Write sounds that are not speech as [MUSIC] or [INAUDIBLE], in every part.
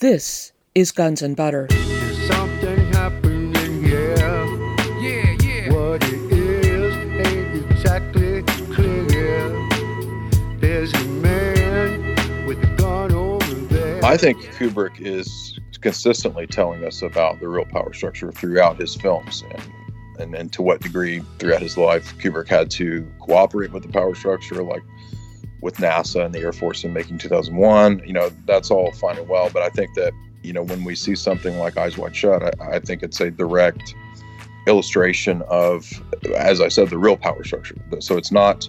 This is Guns and Butter. Something. Yeah, yeah. What it is ain't exactly clear. There's a man with a gun. I think Kubrick is consistently telling us about the real power structure throughout his films and, and, and to what degree throughout his life Kubrick had to cooperate with the power structure, like with NASA and the Air Force in making 2001. You know, that's all fine and well, but I think that, you know, when we see something like Eyes Wide Shut, I, I think it's a direct illustration of, as I said, the real power structure. So it's not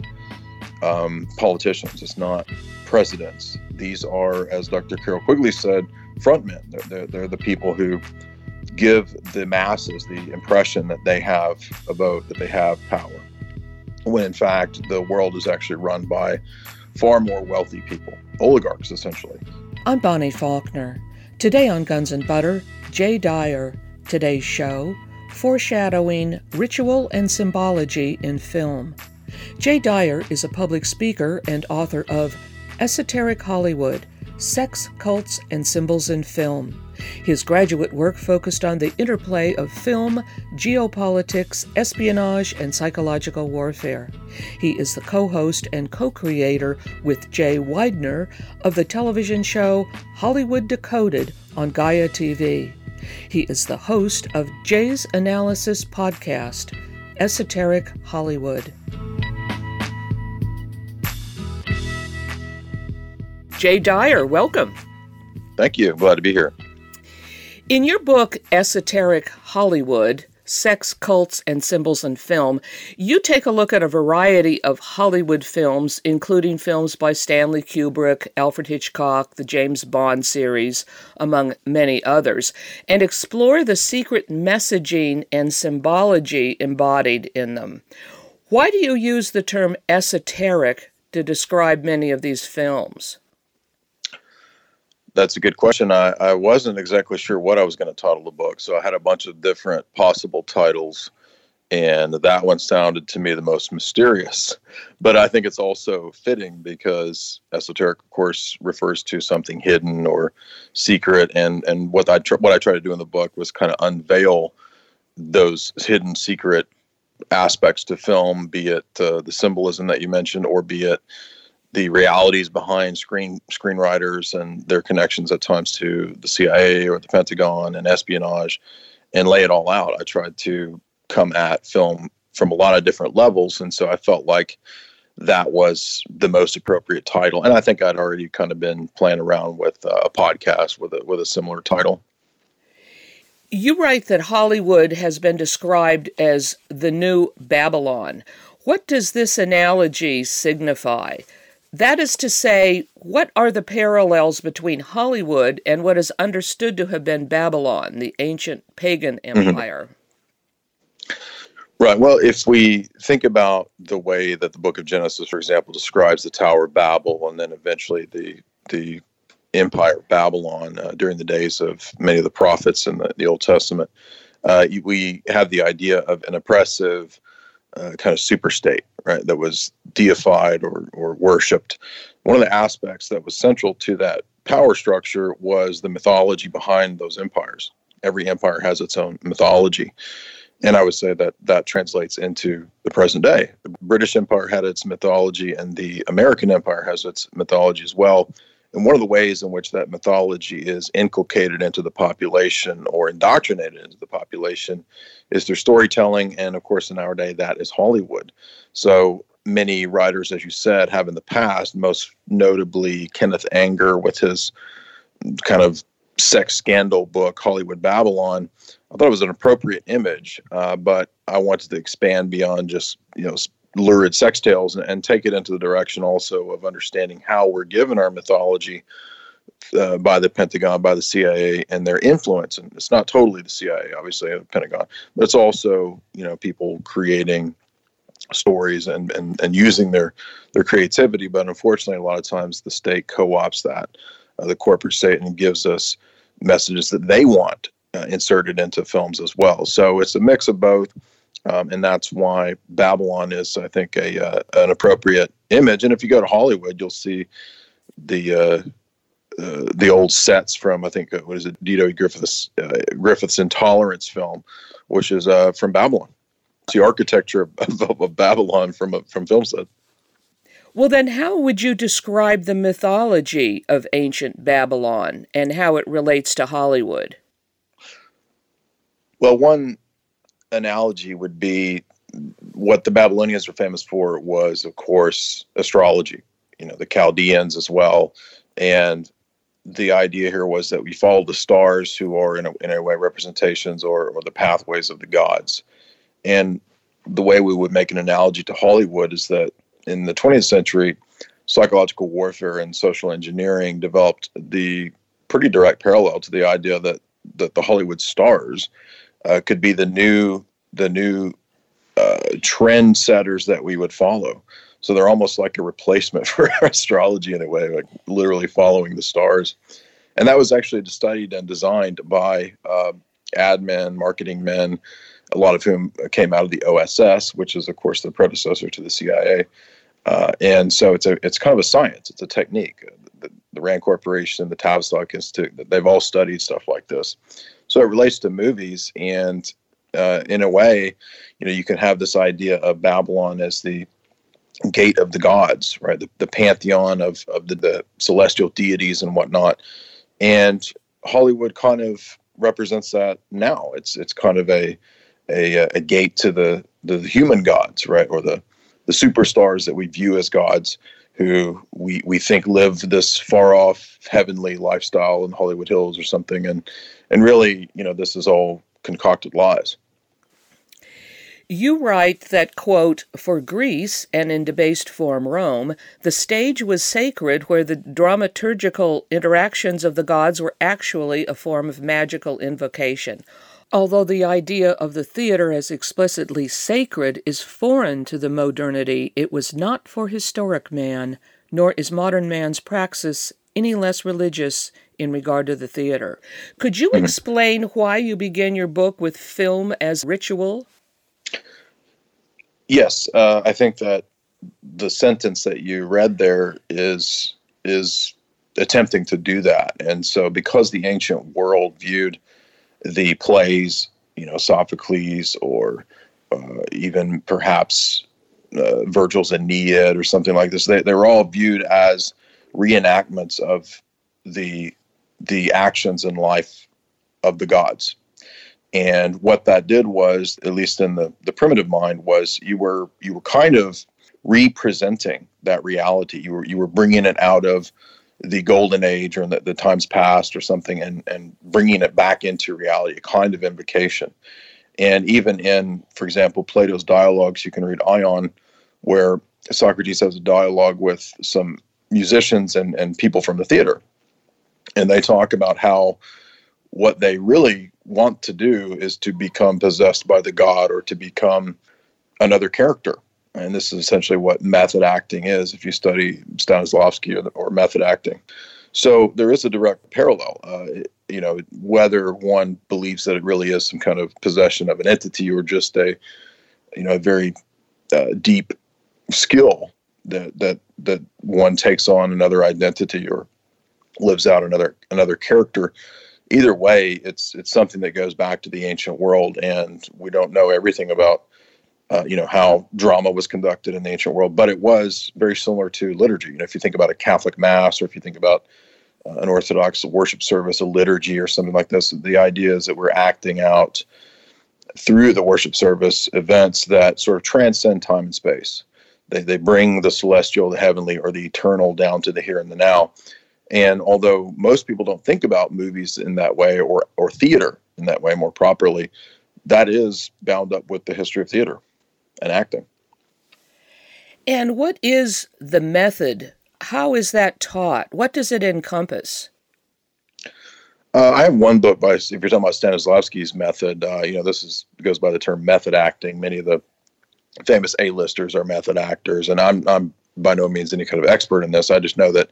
um, politicians, it's not presidents. These are, as Dr. Carroll Quigley said, frontmen. They're, they're, they're the people who give the masses the impression that they have a vote, that they have power, when in fact the world is actually run by far more wealthy people, oligarchs essentially. I'm Bonnie Faulkner. Today on Guns and Butter, Jay Dyer. Today's show, foreshadowing ritual and symbology in film. Jay Dyer is a public speaker and author of Esoteric Hollywood Sex, Cults, and Symbols in Film. His graduate work focused on the interplay of film, geopolitics, espionage, and psychological warfare. He is the co host and co creator with Jay Weidner of the television show Hollywood Decoded on Gaia TV. He is the host of Jay's Analysis podcast, Esoteric Hollywood. Jay Dyer, welcome. Thank you. Glad to be here. In your book, Esoteric Hollywood Sex, Cults, and Symbols in Film, you take a look at a variety of Hollywood films, including films by Stanley Kubrick, Alfred Hitchcock, the James Bond series, among many others, and explore the secret messaging and symbology embodied in them. Why do you use the term esoteric to describe many of these films? That's a good question. I, I wasn't exactly sure what I was going to title the book, so I had a bunch of different possible titles, and that one sounded to me the most mysterious. But I think it's also fitting because esoteric, of course, refers to something hidden or secret, and and what I tr- what I try to do in the book was kind of unveil those hidden secret aspects to film, be it uh, the symbolism that you mentioned, or be it the realities behind screen screenwriters and their connections at times to the CIA or the Pentagon and espionage, and lay it all out. I tried to come at film from a lot of different levels, and so I felt like that was the most appropriate title. And I think I'd already kind of been playing around with a podcast with a with a similar title. You write that Hollywood has been described as the new Babylon. What does this analogy signify? That is to say, what are the parallels between Hollywood and what is understood to have been Babylon, the ancient pagan Mm-hmm. empire? Right. Well, if we think about the way that the Book of Genesis, for example, describes the Tower of Babel, and then eventually the the Empire of Babylon uh, during the days of many of the prophets in the, the Old Testament, uh, we have the idea of an oppressive uh, kind of super state, right, that was deified or, or worshipped. One of the aspects that was central to that power structure was the mythology behind those empires. Every empire has its own mythology. And I would say that that translates into the present day. The British Empire had its mythology, and the American Empire has its mythology as well. And one of the ways in which that mythology is inculcated into the population or indoctrinated into the population is through storytelling. And of course, in our day, that is Hollywood. So many writers, as you said, have in the past, most notably Kenneth Anger with his kind of sex scandal book, Hollywood Babylon. I thought it was an appropriate image, uh, but I wanted to expand beyond just, you know, lurid sex tales and, and, take it into the direction also of understanding how we're given our mythology uh, by the Pentagon, by the CIA, and their influence. And it's not totally the CIA, obviously, the Pentagon, but it's also you know people creating stories and and, and using their their creativity. But unfortunately, a lot of times the state co-ops that uh, the corporate state and gives us messages that they want uh, inserted into films as well. So it's a mix of both. Um, and that's why Babylon is, I think, a uh, an appropriate image. And if you go to Hollywood, you'll see the uh, uh, the old sets from I think uh, what is it D.W. Griffiths uh, Griffith's Intolerance film, which is uh, from Babylon. It's the architecture of, of, of Babylon from a, from film set. Well, then, how would you describe the mythology of ancient Babylon and how it relates to Hollywood? Well, one analogy would be what the Babylonians were famous for was, of course, astrology. You know, the Chaldeans as well, and the idea here was that we follow the stars, who are in a, in a way representations or, or the pathways of the gods. And the way we would make an analogy to Hollywood is that in the 20th century, psychological warfare and social engineering developed the pretty direct parallel to the idea that that the Hollywood stars uh, could be the new the new uh, trend setters that we would follow. So they're almost like a replacement [LAUGHS] for astrology in a way, like literally following the stars. And that was actually studied and designed by uh, ad men, marketing men, a lot of whom came out of the OSS, which is, of course, the predecessor to the CIA. Uh, and so it's a it's kind of a science. It's a technique. The, the Rand Corporation, the Tavistock Institute, they've all studied stuff like this. So it relates to movies, and uh, in a way, you know, you can have this idea of Babylon as the gate of the gods, right? The, the pantheon of of the, the celestial deities and whatnot. And Hollywood kind of represents that now. It's it's kind of a a, a gate to the the human gods, right, or the the superstars that we view as gods who we we think live this far off heavenly lifestyle in Hollywood Hills or something and and really you know this is all concocted lies you write that, quote, for Greece and in debased form Rome, the stage was sacred where the dramaturgical interactions of the gods were actually a form of magical invocation. Although the idea of the theater as explicitly sacred is foreign to the modernity, it was not for historic man, nor is modern man's praxis any less religious in regard to the theater. Could you mm-hmm. explain why you begin your book with film as ritual? Yes, uh, I think that the sentence that you read there is is attempting to do that, and so because the ancient world viewed the plays, you know, Sophocles or uh, even perhaps uh, Virgil's Aeneid or something like this. They, they were all viewed as reenactments of the the actions and life of the gods. And what that did was, at least in the, the primitive mind, was you were you were kind of representing that reality. You were you were bringing it out of the golden age or the, the times past or something and, and bringing it back into reality, a kind of invocation. And even in, for example, Plato's dialogues, you can read Ion, where Socrates has a dialogue with some musicians and, and people from the theater. And they talk about how what they really want to do is to become possessed by the god or to become another character and this is essentially what method acting is if you study Stanislavski or, or method acting. So there is a direct parallel. Uh, you know, whether one believes that it really is some kind of possession of an entity or just a, you know, a very uh, deep skill that that that one takes on another identity or lives out another another character. Either way, it's it's something that goes back to the ancient world, and we don't know everything about uh, you know how drama was conducted in the ancient world, but it was very similar to liturgy. You know, if you think about a Catholic mass, or if you think about uh, an Orthodox worship service, a liturgy, or something like this, the idea is that we're acting out through the worship service events that sort of transcend time and space. They they bring the celestial, the heavenly, or the eternal down to the here and the now. And although most people don't think about movies in that way, or or theater in that way more properly, that is bound up with the history of theater and acting. And what is the method? How is that taught? What does it encompass? Uh, I have one book by, if you're talking about Stanislavski's method, uh, you know, this is goes by the term method acting. Many of the famous A-listers are method actors, and I'm I'm by no means any kind of expert in this. I just know that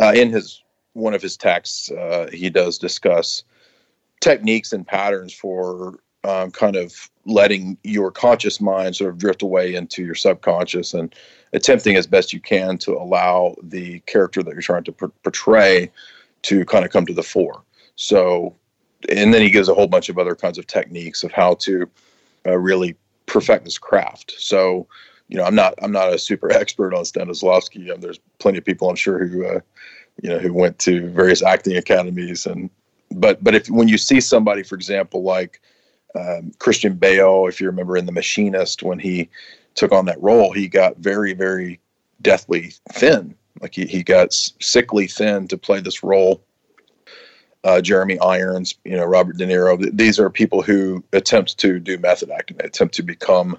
uh, in his one of his texts, uh, he does discuss techniques and patterns for um, kind of letting your conscious mind sort of drift away into your subconscious and attempting as best you can to allow the character that you're trying to portray to kind of come to the fore. So, and then he gives a whole bunch of other kinds of techniques of how to uh, really perfect this craft. So, you know, I'm not I'm not a super [LAUGHS] expert on Stanislavski. Um, there's plenty of people I'm sure who, uh, you know, who went to various acting academies and, but but if when you see somebody, for example, like um, Christian Bale, if you remember in The Machinist, when he took on that role, he got very very deathly thin. Like he, he got sickly thin to play this role. Uh, Jeremy Irons, you know, Robert De Niro. These are people who attempt to do method acting. They attempt to become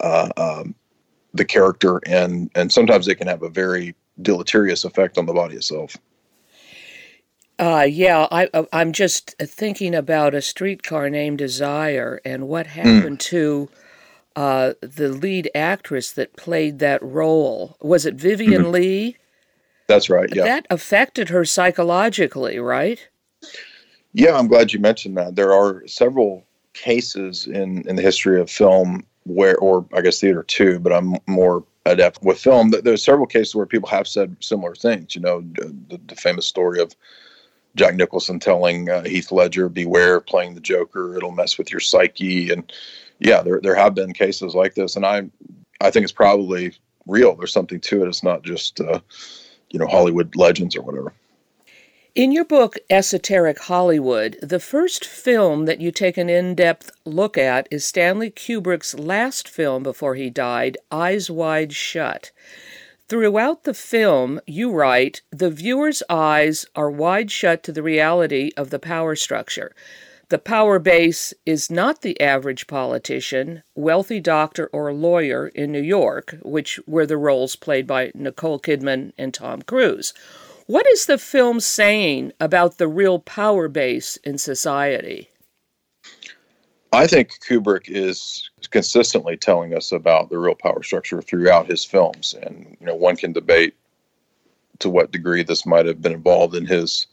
uh, um, the character, and and sometimes they can have a very deleterious effect on the body itself. Uh, yeah, I, uh, I'm just thinking about a streetcar named Desire and what hmm. happened mm. to uh, the lead actress that played that role. Was it Vivien mm-hmm. Leigh? That's right. Yeah. That affected her psychologically, right? Yeah, I'm glad you mentioned that. There are several cases in, in the history of film where, or I guess theater too, but I'm more adept with film. There's several cases where people have said similar things. You know, the, the famous story of Jack Nicholson telling uh, Heath Ledger, "Beware playing the Joker; it'll mess with your psyche." And yeah, there there have been cases like this, and I I think it's probably real. There's something to it. It's not just uh, you know Hollywood legends or whatever. In your book, Esoteric Hollywood, the first film that you take an in depth look at is Stanley Kubrick's last film before he died, Eyes Wide Shut. Throughout the film, you write, the viewer's eyes are wide shut to the reality of the power structure. The power base is not the average politician, wealthy doctor, or lawyer in New York, which were the roles played by Nicole Kidman and Tom Cruise what is the film saying about the real power base in society? I think Kubrick is consistently telling us about the real power structure throughout his films, and you know one can debate to what degree this might have been involved in his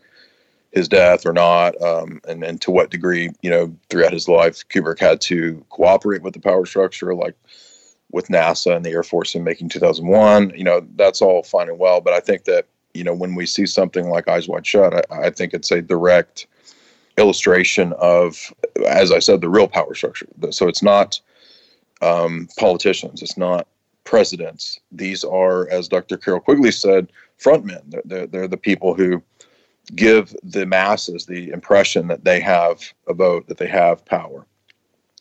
his death or not, um, and and to what degree you know throughout his life Kubrick had to cooperate with the power structure, like with NASA and the Air Force in making 2001. You know that's all fine and well, but I think that you know, when we see something like Eyes Wide Shut, I, I think it's a direct illustration of, as I said, the real power structure. So it's not um, politicians, it's not presidents. These are, as Dr. Carroll Quigley said, frontmen. They're, they're, they're the people who give the masses the impression that they have a vote, that they have power,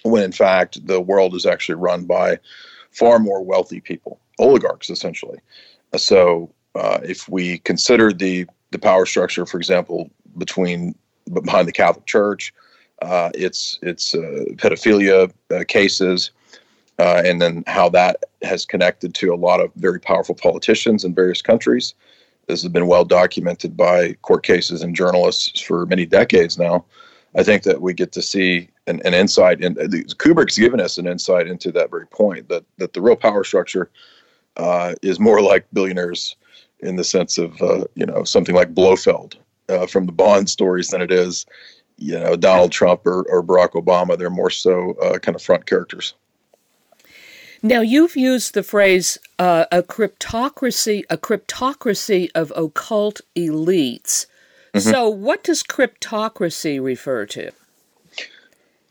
when in fact the world is actually run by far more wealthy people, oligarchs essentially. So uh, if we consider the the power structure, for example, between behind the Catholic Church, uh, its its uh, pedophilia uh, cases, and then how that has connected to a lot of very powerful politicians in various countries. This has been well documented by court cases and journalists for many decades now. I think that we get to see an, an insight, and Kubrick's given us an insight into that very point that that the real power structure uh, is more like billionaires in the sense of uh, you know something like Blofeld uh, from the Bond stories than it is you know Donald Trump or, or Barack Obama. They're more so uh, kind of front characters. Now you've used the phrase uh, a cryptocracy, a cryptocracy of occult elites. Mm-hmm. So, what does cryptocracy refer to?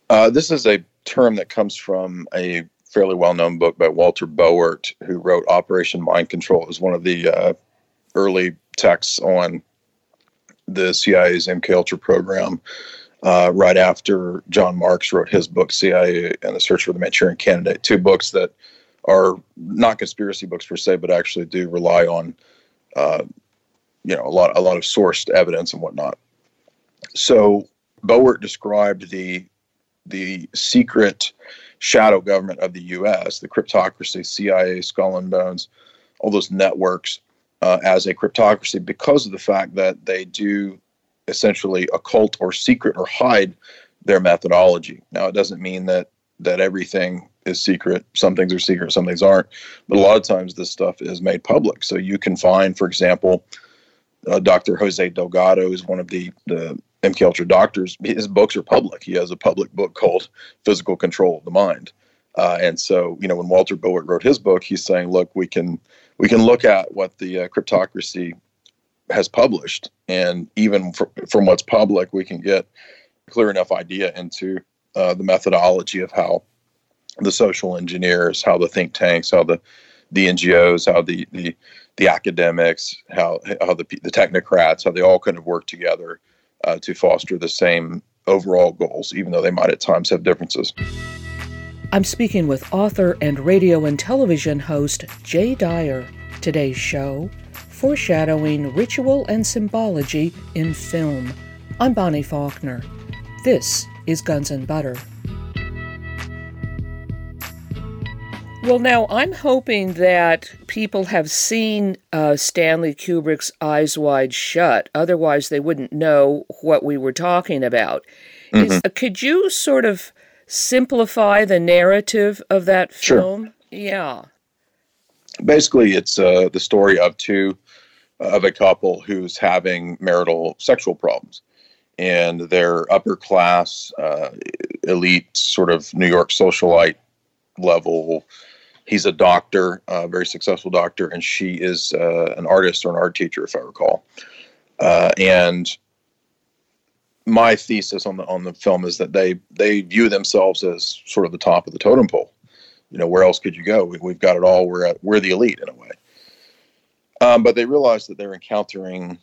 Uh, this is a term that comes from a fairly well-known book by Walter Bowart, who wrote Operation Mind Control. It was one of the uh, early texts on the CIA's MKUltra program. Uh, right after John Marks wrote his book CIA and the Search for the Manchurian Candidate, two books that are not conspiracy books per se, but actually do rely on uh, you know a lot a lot of sourced evidence and whatnot. So Bowart described the the secret shadow government of the U.S., the cryptocracy, CIA, Skull and Bones, all those networks uh, as a cryptocracy because of the fact that they do essentially occult or secret or hide their methodology. Now, it doesn't mean that that everything is secret. Some things are secret, some things aren't. But a lot of times, this stuff is made public. So you can find, for example, uh, Dr. Jose Delgado is one of the the MK Ultra doctors. His books are public. He has a public book called Physical Control of the Mind. Uh, and so, you know, when Walter Bullock wrote his book, he's saying, look, we can we can look at what the uh, cryptocracy has published, and even for, from what's public, we can get a clear enough idea into uh, the methodology of how the social engineers, how the think tanks, how the the NGOs, how the the, the academics, how how the the technocrats, how they all kind of work together uh, to foster the same overall goals, even though they might at times have differences. I'm speaking with author and radio and television host Jay Dyer. Today's show foreshadowing ritual and symbology in film. I'm Bonnie Faulkner. This is Guns and Butter. Well, now I'm hoping that people have seen uh, Stanley Kubrick's Eyes Wide Shut. Otherwise, they wouldn't know what we were talking about. Mm-hmm. Is, uh, could you sort of simplify the narrative of that film? Sure. Yeah. Basically, it's uh, the story of two of a couple who's having marital sexual problems, and they're upper class, uh, elite, sort of New York socialite level he's a doctor, a very successful doctor, and she is uh, an artist or an art teacher, if I recall. Uh, and my thesis on the on the film is that they they view themselves as sort of the top of the totem pole. You know, where else could you go? We, have got it all. We're at, we're the elite in a way. Um, but they realize that they're encountering,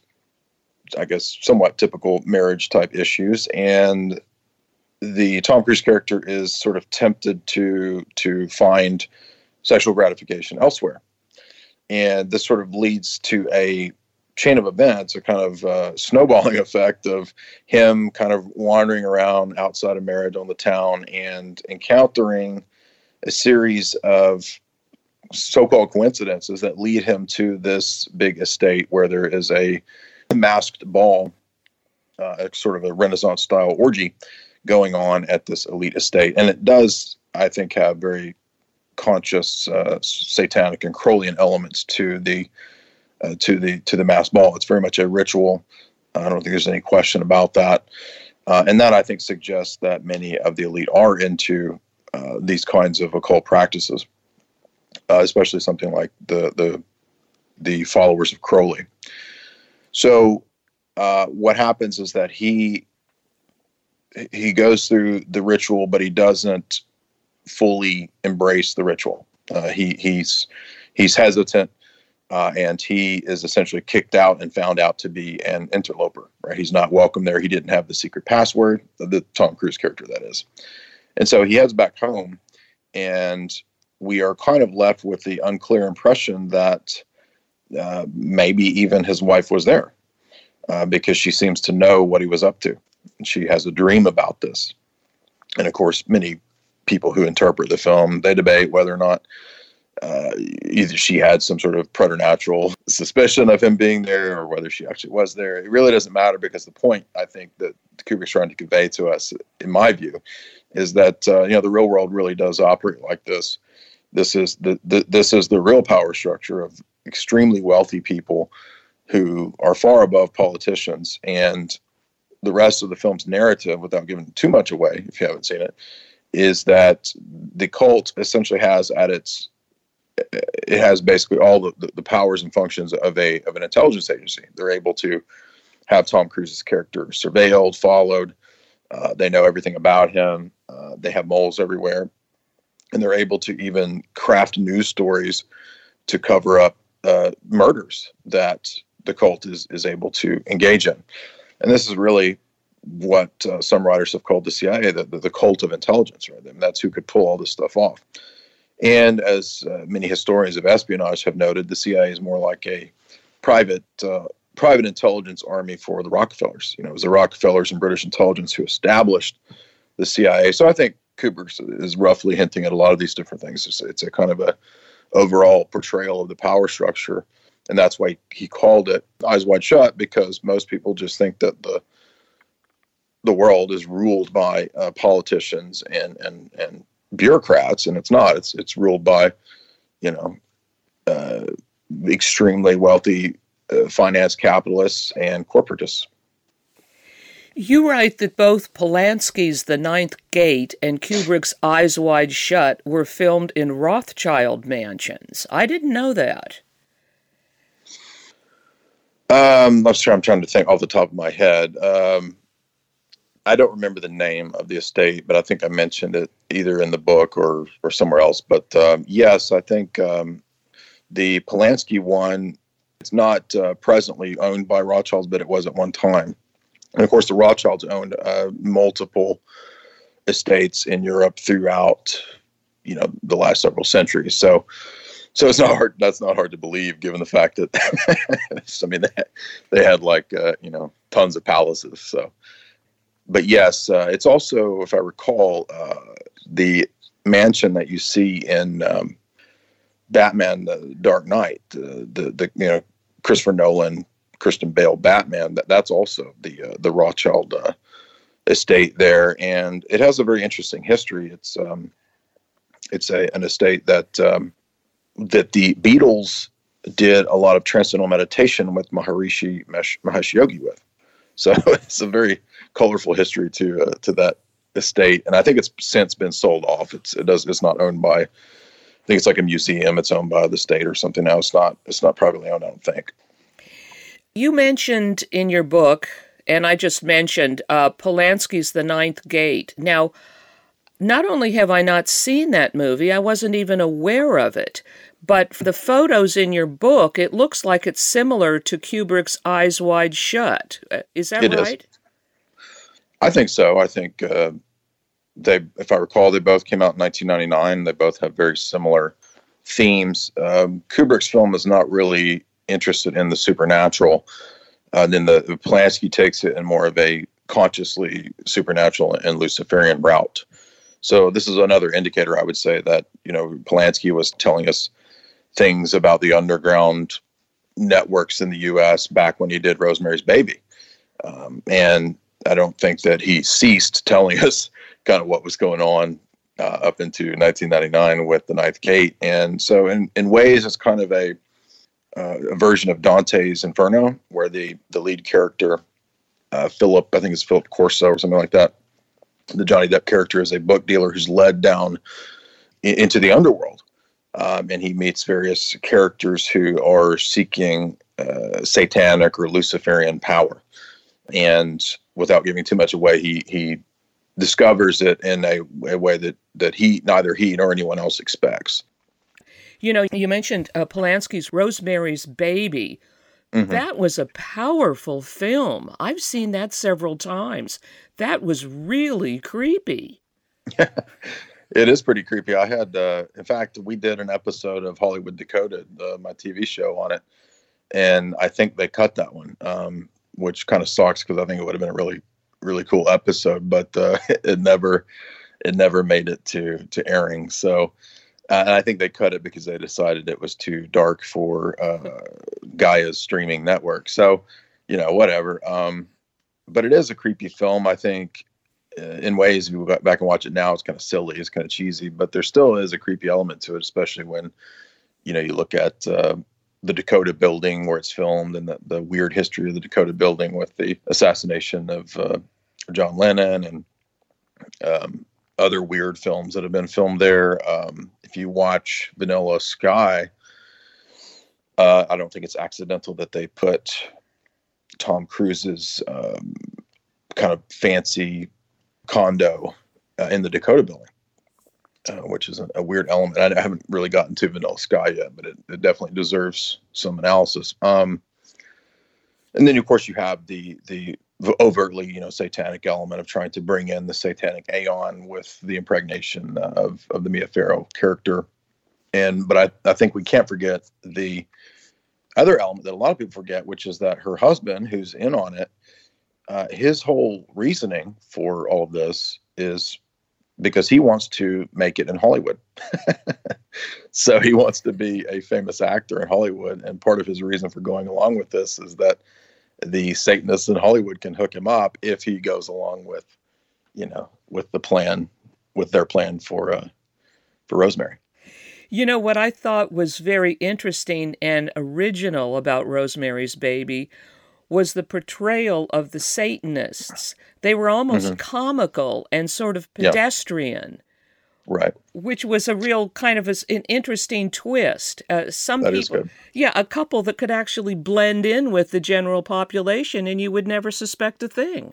I guess, somewhat typical marriage type issues, and the Tom Cruise character is sort of tempted to to find sexual gratification elsewhere. And this sort of leads to a chain of events, a kind of uh, snowballing [LAUGHS] effect of him kind of wandering around outside of marriage on the town and encountering a series of so-called coincidences that lead him to this big estate where there is a masked ball, uh, sort of a Renaissance style orgy going on at this elite estate, and it does, I think, have very conscious uh, satanic and Crowleyan elements to the uh, to the to the mass ball. It's very much a ritual. I don't think there's any question about that, uh, and that I think suggests that many of the elite are into uh, these kinds of occult practices, uh, especially something like the the the followers of Crowley. So, uh, what happens is that he he goes through the ritual, but he doesn't fully embrace the ritual. Uh, he he's he's hesitant, uh, and he is essentially kicked out and found out to be an interloper. Right, he's not welcome there. He didn't have the secret password, the Tom Cruise character that is, and so he heads back home, and we are kind of left with the unclear impression that uh, maybe even his wife was there uh, because she seems to know what he was up to. She has a dream about this, and of course, many people who interpret the film they debate whether or not uh, either she had some sort of preternatural suspicion of him being there or whether she actually was there. It really doesn't matter because the point I think that Kubrick's trying to convey to us, in my view, is that uh, you know the real world really does operate like this. This is the, the this is the real power structure of extremely wealthy people who are far above politicians and the rest of the film's narrative without giving too much away if you haven't seen it is that the cult essentially has at its it has basically all the, the powers and functions of a of an intelligence agency. They're able to have Tom Cruise's character surveilled, followed. Uh, they know everything about him. Uh, they have moles everywhere, and they're able to even craft news stories to cover up uh, murders that the cult is is able to engage in. And this is really what uh, some writers have called the CIA, the, the, the, cult of intelligence, right? And that's who could pull all this stuff off. And as uh, many historians of espionage have noted, the CIA is more like a private uh, private intelligence army for the Rockefellers. You know, it was the Rockefellers and British intelligence who established the CIA. So I think Kubrick is roughly hinting at a lot of these different things. It's, it's a kind of a overall portrayal of the power structure, and that's why he called it Eyes Wide Shut because most people just think that the the world is ruled by uh, politicians and and and bureaucrats, and it's not. It's it's ruled by, you know, uh, extremely wealthy uh, finance capitalists and corporatists. You write that both Polanski's The Ninth Gate and Kubrick's Eyes Wide Shut were filmed in Rothschild mansions. I didn't know that. Um, I'm sure I'm trying to think off the top of my head. Um, I don't remember the name of the estate, but I think I mentioned it either in the book or or somewhere else. But um, yes, I think um, the Polanski one. It's not uh, presently owned by Rothschilds, but it was at one time. And of course, the Rothschilds owned uh, multiple estates in Europe throughout, you know, the last several centuries. So, so it's not hard. That's not hard to believe, given the fact that [LAUGHS] I mean they they had like uh, you know tons of palaces. So, but yes, uh, it's also, if I recall, uh, the mansion that you see in um, Batman: The Dark Knight, uh, the the you know Christopher Nolan Christian Bale Batman. That that's also the uh, the Rothschild uh, estate there, and it has a very interesting history. It's um, it's a an estate that um, that the Beatles did a lot of transcendental meditation with Maharishi Mahesh Yogi with. So [LAUGHS] it's a very colorful history to uh, to that estate, and I think it's since been sold off. It's it does it's not owned by. I think it's like a museum. It's owned by the state or something now. It's not. It's not privately owned. I don't think. You mentioned in your book, and I just mentioned uh, Polanski's The Ninth Gate. Now, not only have I not seen that movie, I wasn't even aware of it. But the photos in your book, it looks like it's similar to Kubrick's Eyes Wide Shut. Uh, is that it right? Is. I think so. I think uh, they, if I recall, they both came out in 1999. They both have very similar themes. Um, Kubrick's film is not really interested in the supernatural. Uh, then the, Polanski takes it in more of a consciously supernatural and Luciferian route. So this is another indicator, I would say, that you know Polanski was telling us things about the underground networks in the U.S. back when he did Rosemary's Baby, um, and I don't think that he ceased telling [LAUGHS] us kind of what was going on uh, up into 1999 with the Ninth Gate. And so, in in ways, it's kind of a uh, a version of Dante's Inferno, where the the lead character, uh, Philip, I think it's Philip Corso or something like that. The Johnny Depp character is a book dealer who's led down in, into the underworld, um, and he meets various characters who are seeking uh, satanic or Luciferian power. And without giving too much away, he he discovers it in a, a way that that he neither he nor anyone else expects. You know, you mentioned uh, Polanski's Rosemary's Baby. Mm-hmm. That was a powerful film. I've seen that several times. That was really creepy. [LAUGHS] it is pretty creepy. I had, uh, in fact, we did an episode of Hollywood Decoded, uh, my TV show, on it, and I think they cut that one, um, which kind of sucks because I think it would have been a really, really cool episode, but uh, [LAUGHS] it never, it never made it to to airing. So and I think they cut it because they decided it was too dark for uh, Gaia's streaming network. So, you know, whatever. Um, but it is a creepy film. I think, uh, in ways, if you go back and watch it now, it's kind of silly, it's kind of cheesy, but there still is a creepy element to it, especially when, you know, you look at uh, the Dakota building where it's filmed and the, the weird history of the Dakota building with the assassination of uh, John Lennon and um, other weird films that have been filmed there. Um, if you watch Vanilla Sky, uh, I don't think it's accidental that they put Tom Cruise's um, kind of fancy condo uh, in the Dakota building, uh, which is a, weird element. I haven't really gotten to Vanilla Sky yet, but it, it definitely deserves some analysis. Um, and then, of course, you have the the overtly, you know, satanic element of trying to bring in the satanic aeon with the impregnation of, of the Mia Farrow character. And, but I, I think we can't forget the other element that a lot of people forget, which is that her husband, who's in on it, uh, his whole reasoning for all of this is because he wants to make it in Hollywood. [LAUGHS] so he wants to be a famous actor in Hollywood. And part of his reason for going along with this is that the Satanists in Hollywood can hook him up if he goes along with, you know, with the plan, with their plan for uh, for Rosemary. You know what I thought was very interesting and original about Rosemary's Baby was the portrayal of the Satanists. They were almost comical and sort of Mm-hmm. Yeah. pedestrian. Right. which was a real kind of a an interesting twist. Uh, some That people, yeah, a couple that could actually blend in with the general population, and you would never suspect a thing.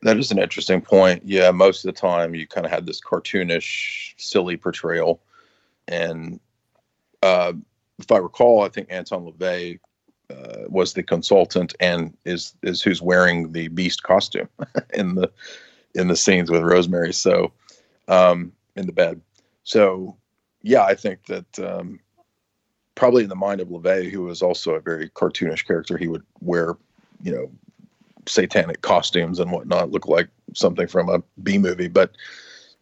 That is an interesting point. Yeah, most of the time you kind of had this cartoonish, silly portrayal, and uh, if I recall, I think Anton LaVey uh, was the consultant and is is who's wearing the Beast costume [LAUGHS] in the in the scenes with Rosemary. So um, in the bed. So yeah, I think that um, probably in the mind of LaVey, who was also a very cartoonish character, he would wear you know satanic costumes and whatnot, look like something from a B movie. But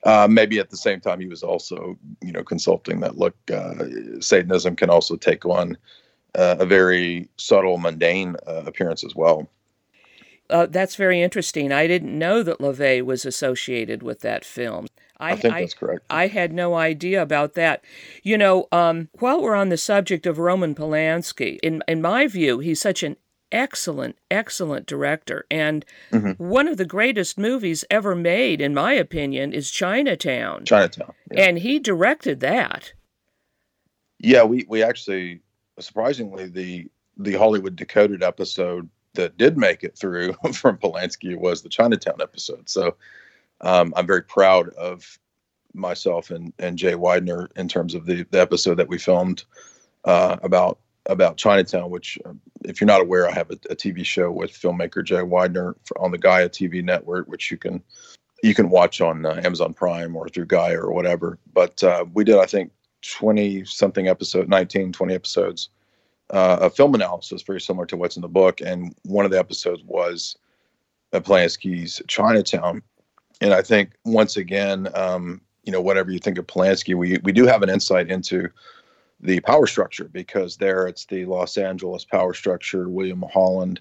uh, maybe at the same time, he was also, you know, consulting that look, uh, Satanism can also take on uh, a very subtle, mundane uh, appearance as well. Uh, that's very interesting. I didn't know that LaVey was associated with that film. I, think that's correct. I had no idea about that. You know, um, while we're on the subject of Roman Polanski, in in my view, he's such an excellent, excellent director, and Mhm. one of the greatest movies ever made, in my opinion, is Chinatown, Chinatown. Yeah. and he directed that. Yeah, we we actually surprisingly the the Hollywood Decoded episode that did make it through [LAUGHS] from Polanski was the Chinatown episode. So um, I'm very proud of myself and and Jay Weidner in terms of the the episode that we filmed uh, about about Chinatown. Which, um, if you're not aware, I have a, a TV show with filmmaker Jay Weidner on the Gaia TV network, which you can you can watch on uh, Amazon Prime or through Gaia or whatever. But uh, we did, I think, 20 something episode 19 20 episodes uh, of film analysis very similar to what's in the book. And one of the episodes was Polanski's Chinatown. And I think once again um, you know whatever you think of Polanski we we do have an insight into the power structure because there it's the Los Angeles power structure William Holland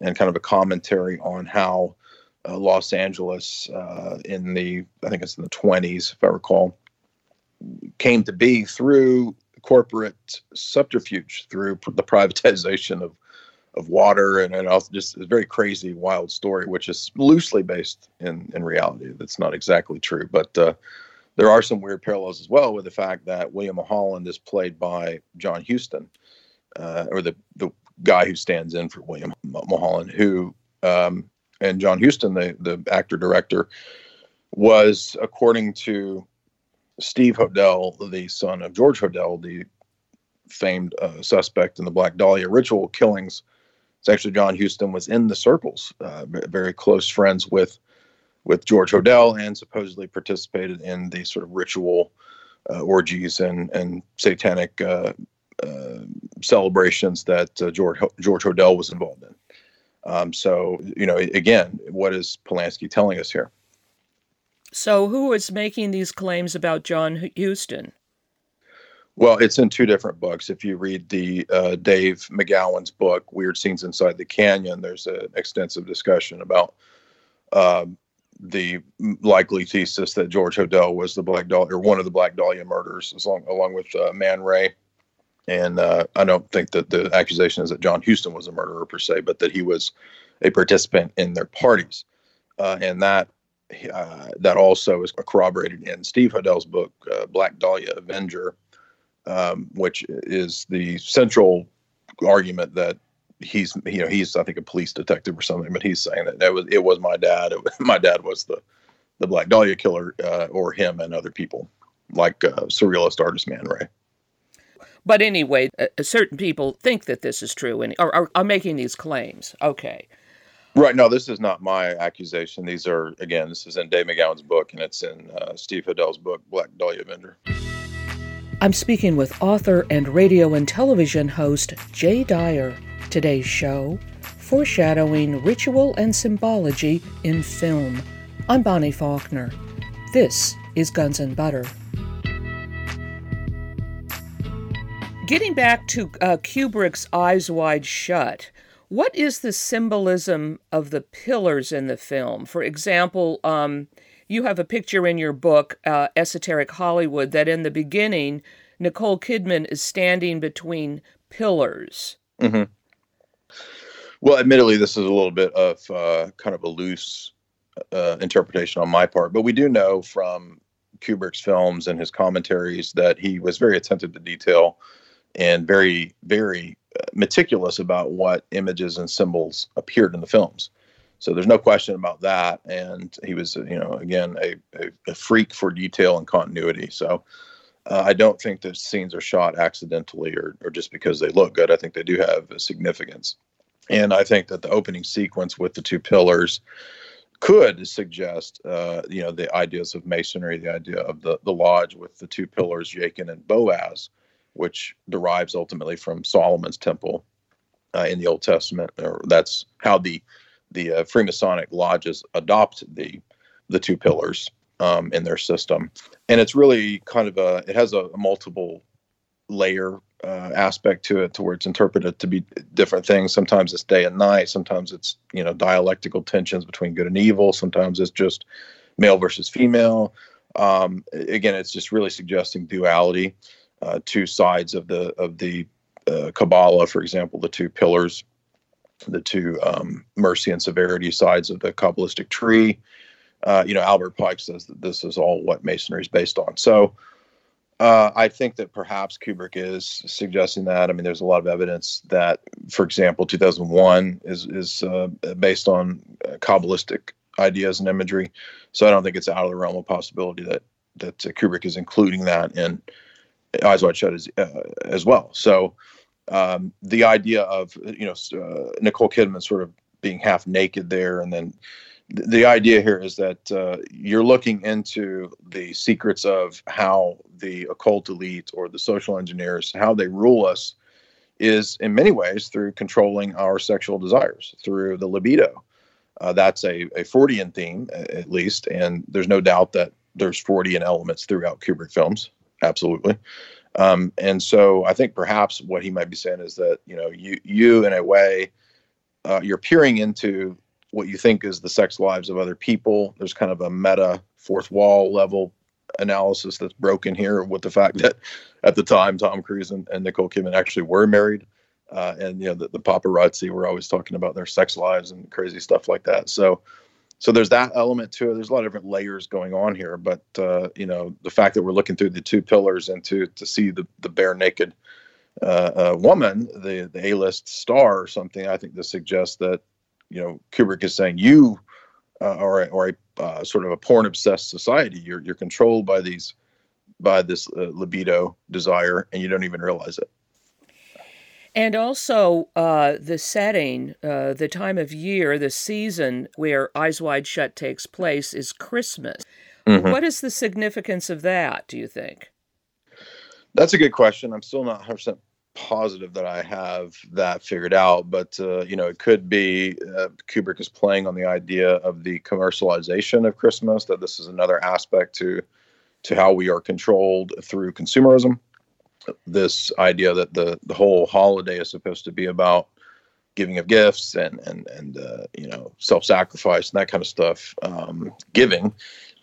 and kind of a commentary on how uh, Los Angeles uh, in the I think it's in the 20s if I recall came to be through corporate subterfuge, through the privatization of of water, and, and also just a very crazy, wild story, which is loosely based in in reality. That's not exactly true, but uh, there are some weird parallels as well with the fact that William Holland is played by John Huston, uh, or the the guy who stands in for William Mulholland, who um, and John Huston, the the actor director, was according to Steve Hodel, the son of George Hodel, the famed uh, suspect in the Black Dahlia ritual killings. It's actually John Huston was in the circles, uh, very close friends with with George Hodel, and supposedly participated in the sort of ritual uh, orgies and and satanic uh, uh, celebrations that uh, George George Hodel was involved in. Um, so you know, again, what is Polanski telling us here? So, who is making these claims about John Huston? Well, it's in two different books. If you read the uh, Dave McGowan's book, Weird Scenes Inside the Canyon, there's an extensive discussion about um the likely thesis that George Hodel was the Black Dahlia, or one of the Black Dahlia murders, along, along with uh, Man Ray. And uh, I don't think that the accusation is that John Huston was a murderer per se, but that he was a participant in their parties. Uh, and that uh, that also is corroborated in Steve Hodel's book, uh, Black Dahlia Avenger, um, which is the central argument that he's you know he's I think a police detective or something, but he's saying that it was it was my dad. Was, [LAUGHS] my dad was the the Black Dahlia killer, uh, or him and other people like uh, surrealist artist Man Ray. But anyway, uh, certain people think that this is true and are, are, are making these claims. Okay. Right. No, this is not my accusation. These are again, this is in Dave McGowan's book, and it's in uh, Steve Hodel's book, Black Dahlia Avenger. I'm speaking with author and radio and television host Jay Dyer. Today's show Foreshadowing Ritual and Symbology in Film. I'm Bonnie Faulkner. This is Guns and Butter. Getting back to uh, Kubrick's Eyes Wide Shut, what is the symbolism of the pillars in the film? For example, um, you have a picture in your book, uh, Esoteric Hollywood, that in the beginning, Nicole Kidman is standing between pillars. hmm Well, admittedly, this is a little bit of uh, kind of a loose uh, interpretation on my part, but we do know from Kubrick's films and his commentaries that he was very attentive to detail and very, very uh, meticulous about what images and symbols appeared in the films. So there's no question about that. And he was, you know, again, a, a, a freak for detail and continuity. So uh, I don't think the scenes are shot accidentally or, or just because they look good. I think they do have a significance. And I think that the opening sequence with the two pillars could suggest, uh, you know, the ideas of masonry, the idea of the, the lodge with the two pillars, Jachin and Boaz, which derives ultimately from Solomon's temple uh, in the Old Testament. Or that's how the the uh, Freemasonic lodges adopt the the two pillars um, in their system, and it's really kind of a it has a, multiple layer uh, aspect to it to where it's interpreted to be different things. Sometimes it's day and night. Sometimes it's you know dialectical tensions between good and evil. Sometimes it's just male versus female. Um, again, it's just really suggesting duality, uh, two sides of the of the uh, Kabbalah, for example, the two pillars, the two um, mercy and severity sides of the Kabbalistic tree. Uh, you know, Albert Pike says that this is all what Masonry is based on. So uh, I think that perhaps Kubrick is suggesting that. I mean, there's a lot of evidence that, for example, 2001 is is uh, based on uh, Kabbalistic ideas and imagery. So I don't think it's out of the realm of possibility that that Kubrick is including that in Eyes Wide Shut as, uh, as well. So um, the idea of you know uh, Nicole Kidman sort of being half naked there, and then the idea here is that uh, you're looking into the secrets of how the occult elite or the social engineers how they rule us is in many ways through controlling our sexual desires through the libido uh, that's a, a Fortean theme at least and there's no doubt that there's Freudian elements throughout Kubrick films absolutely um, and so I think perhaps what he might be saying is that you know you you in a way uh, you're peering into what you think is the sex lives of other people. There's kind of a meta fourth wall level analysis that's broken here with the fact that at the time Tom Cruise and, and Nicole Kidman actually were married. Uh, and you know the, the paparazzi were always talking about their sex lives and crazy stuff like that. So, so there's that element to it. There's a lot of different layers going on here, but uh, you know the fact that we're looking through the two pillars and to to see the the bare naked uh, uh, woman, the the A-list star or something, I think this suggests that you know Kubrick is saying you uh, are a, a uh, sort of a porn obsessed society. You're you're controlled by these by this uh, libido desire, and you don't even realize it. And also uh, the setting, uh, the time of year, the season where Eyes Wide Shut takes place is Christmas. Mm-hmm. What is the significance of that? Do you think? That's a good question. I'm still not 100 percent positive that I have that figured out, but uh, you know, it could be uh, Kubrick is playing on the idea of the commercialization of Christmas. That this is another aspect to to how we are controlled through consumerism. This idea that the the whole holiday is supposed to be about giving of gifts and and and uh, you know self sacrifice and that kind of stuff, um, giving,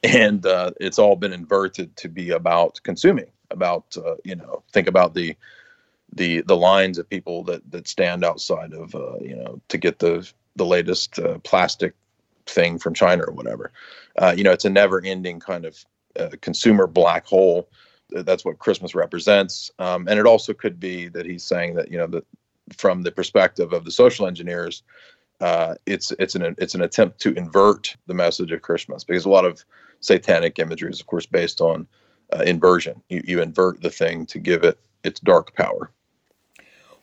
and uh, it's all been inverted to be about consuming. About uh, you know think about the the the lines of people that that stand outside of uh, you know to get the the latest uh, plastic thing from China or whatever. Uh, you know, it's a never-ending kind of consumer black hole. That's what Christmas represents, um, and it also could be that he's saying that you know that from the perspective of the social engineers, uh, it's it's an it's an attempt to invert the message of Christmas because a lot of satanic imagery is of course based on uh, inversion. You you invert the thing to give it its dark power.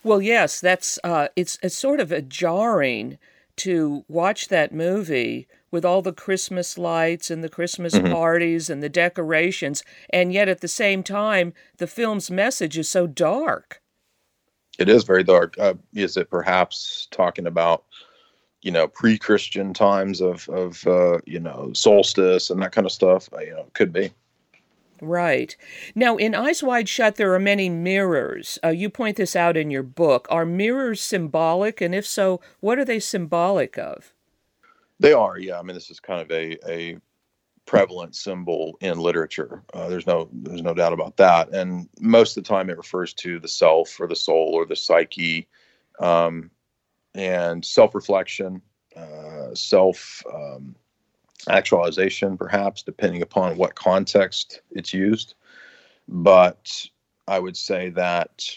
Well, yes, that's uh, it's it's sort of a jarring to watch that movie with all the Christmas lights and the Christmas mm-hmm. parties and the decorations, and yet at the same time, the film's message is so dark. It is very dark. Uh, is it perhaps talking about, you know, pre-Christian times of of uh, you know solstice and that kind of stuff? Uh, you know, it could be. Right. Now, in Eyes Wide Shut, there are many mirrors. Uh, you point this out in your book. Are mirrors symbolic? And if so, what are they symbolic of? They are, yeah. I mean, this is kind of a, a prevalent symbol in literature. Uh, there's no there's no doubt about that. And most of the time, it refers to the self or the soul or the psyche. Um, and self-reflection, uh, self um, actualization, perhaps depending upon what context it's used. But I would say that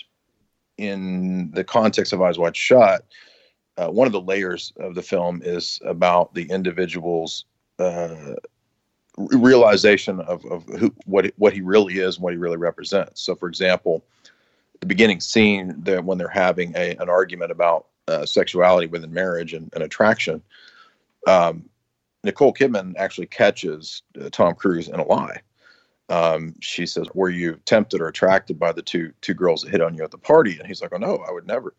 in the context of Eyes Wide Shut, uh, one of the layers of the film is about the individual's uh, realization of, of who, what what he really is and what he really represents. So, for example, the beginning scene that when they're having a, an argument about uh, sexuality within marriage and, and attraction, um, Nicole Kidman actually catches uh, Tom Cruise in a lie. Um, she says, "Were you tempted or attracted by the two two girls that hit on you at the party?" And he's like, "Oh no, I would never."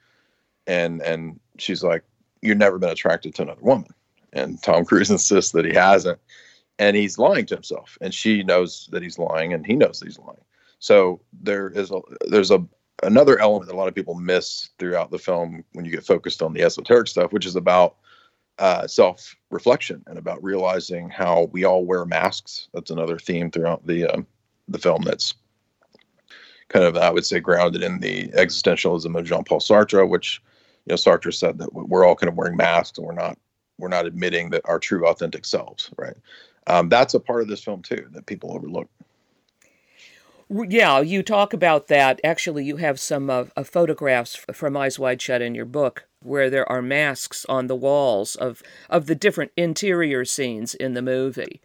And and she's like, "You've never been attracted to another woman." And Tom Cruise [LAUGHS] insists that he hasn't, and he's lying to himself. And she knows that he's lying, and he knows he's lying. So there is a there's a another element that a lot of people miss throughout the film when you get focused on the esoteric stuff, which is about uh, self reflection and about realizing how we all wear masks. That's another theme throughout the um, the film. That's kind of I would say grounded in the existentialism of Jean Paul Sartre, which you know Sartre said that we're all kind of wearing masks and we're not we're not admitting that our true authentic selves. Right. Um, that's a part of this film too that people overlook. Yeah, you talk about that. Actually, you have some uh, photographs from Eyes Wide Shut in your book where there are masks on the walls of, of the different interior scenes in the movie.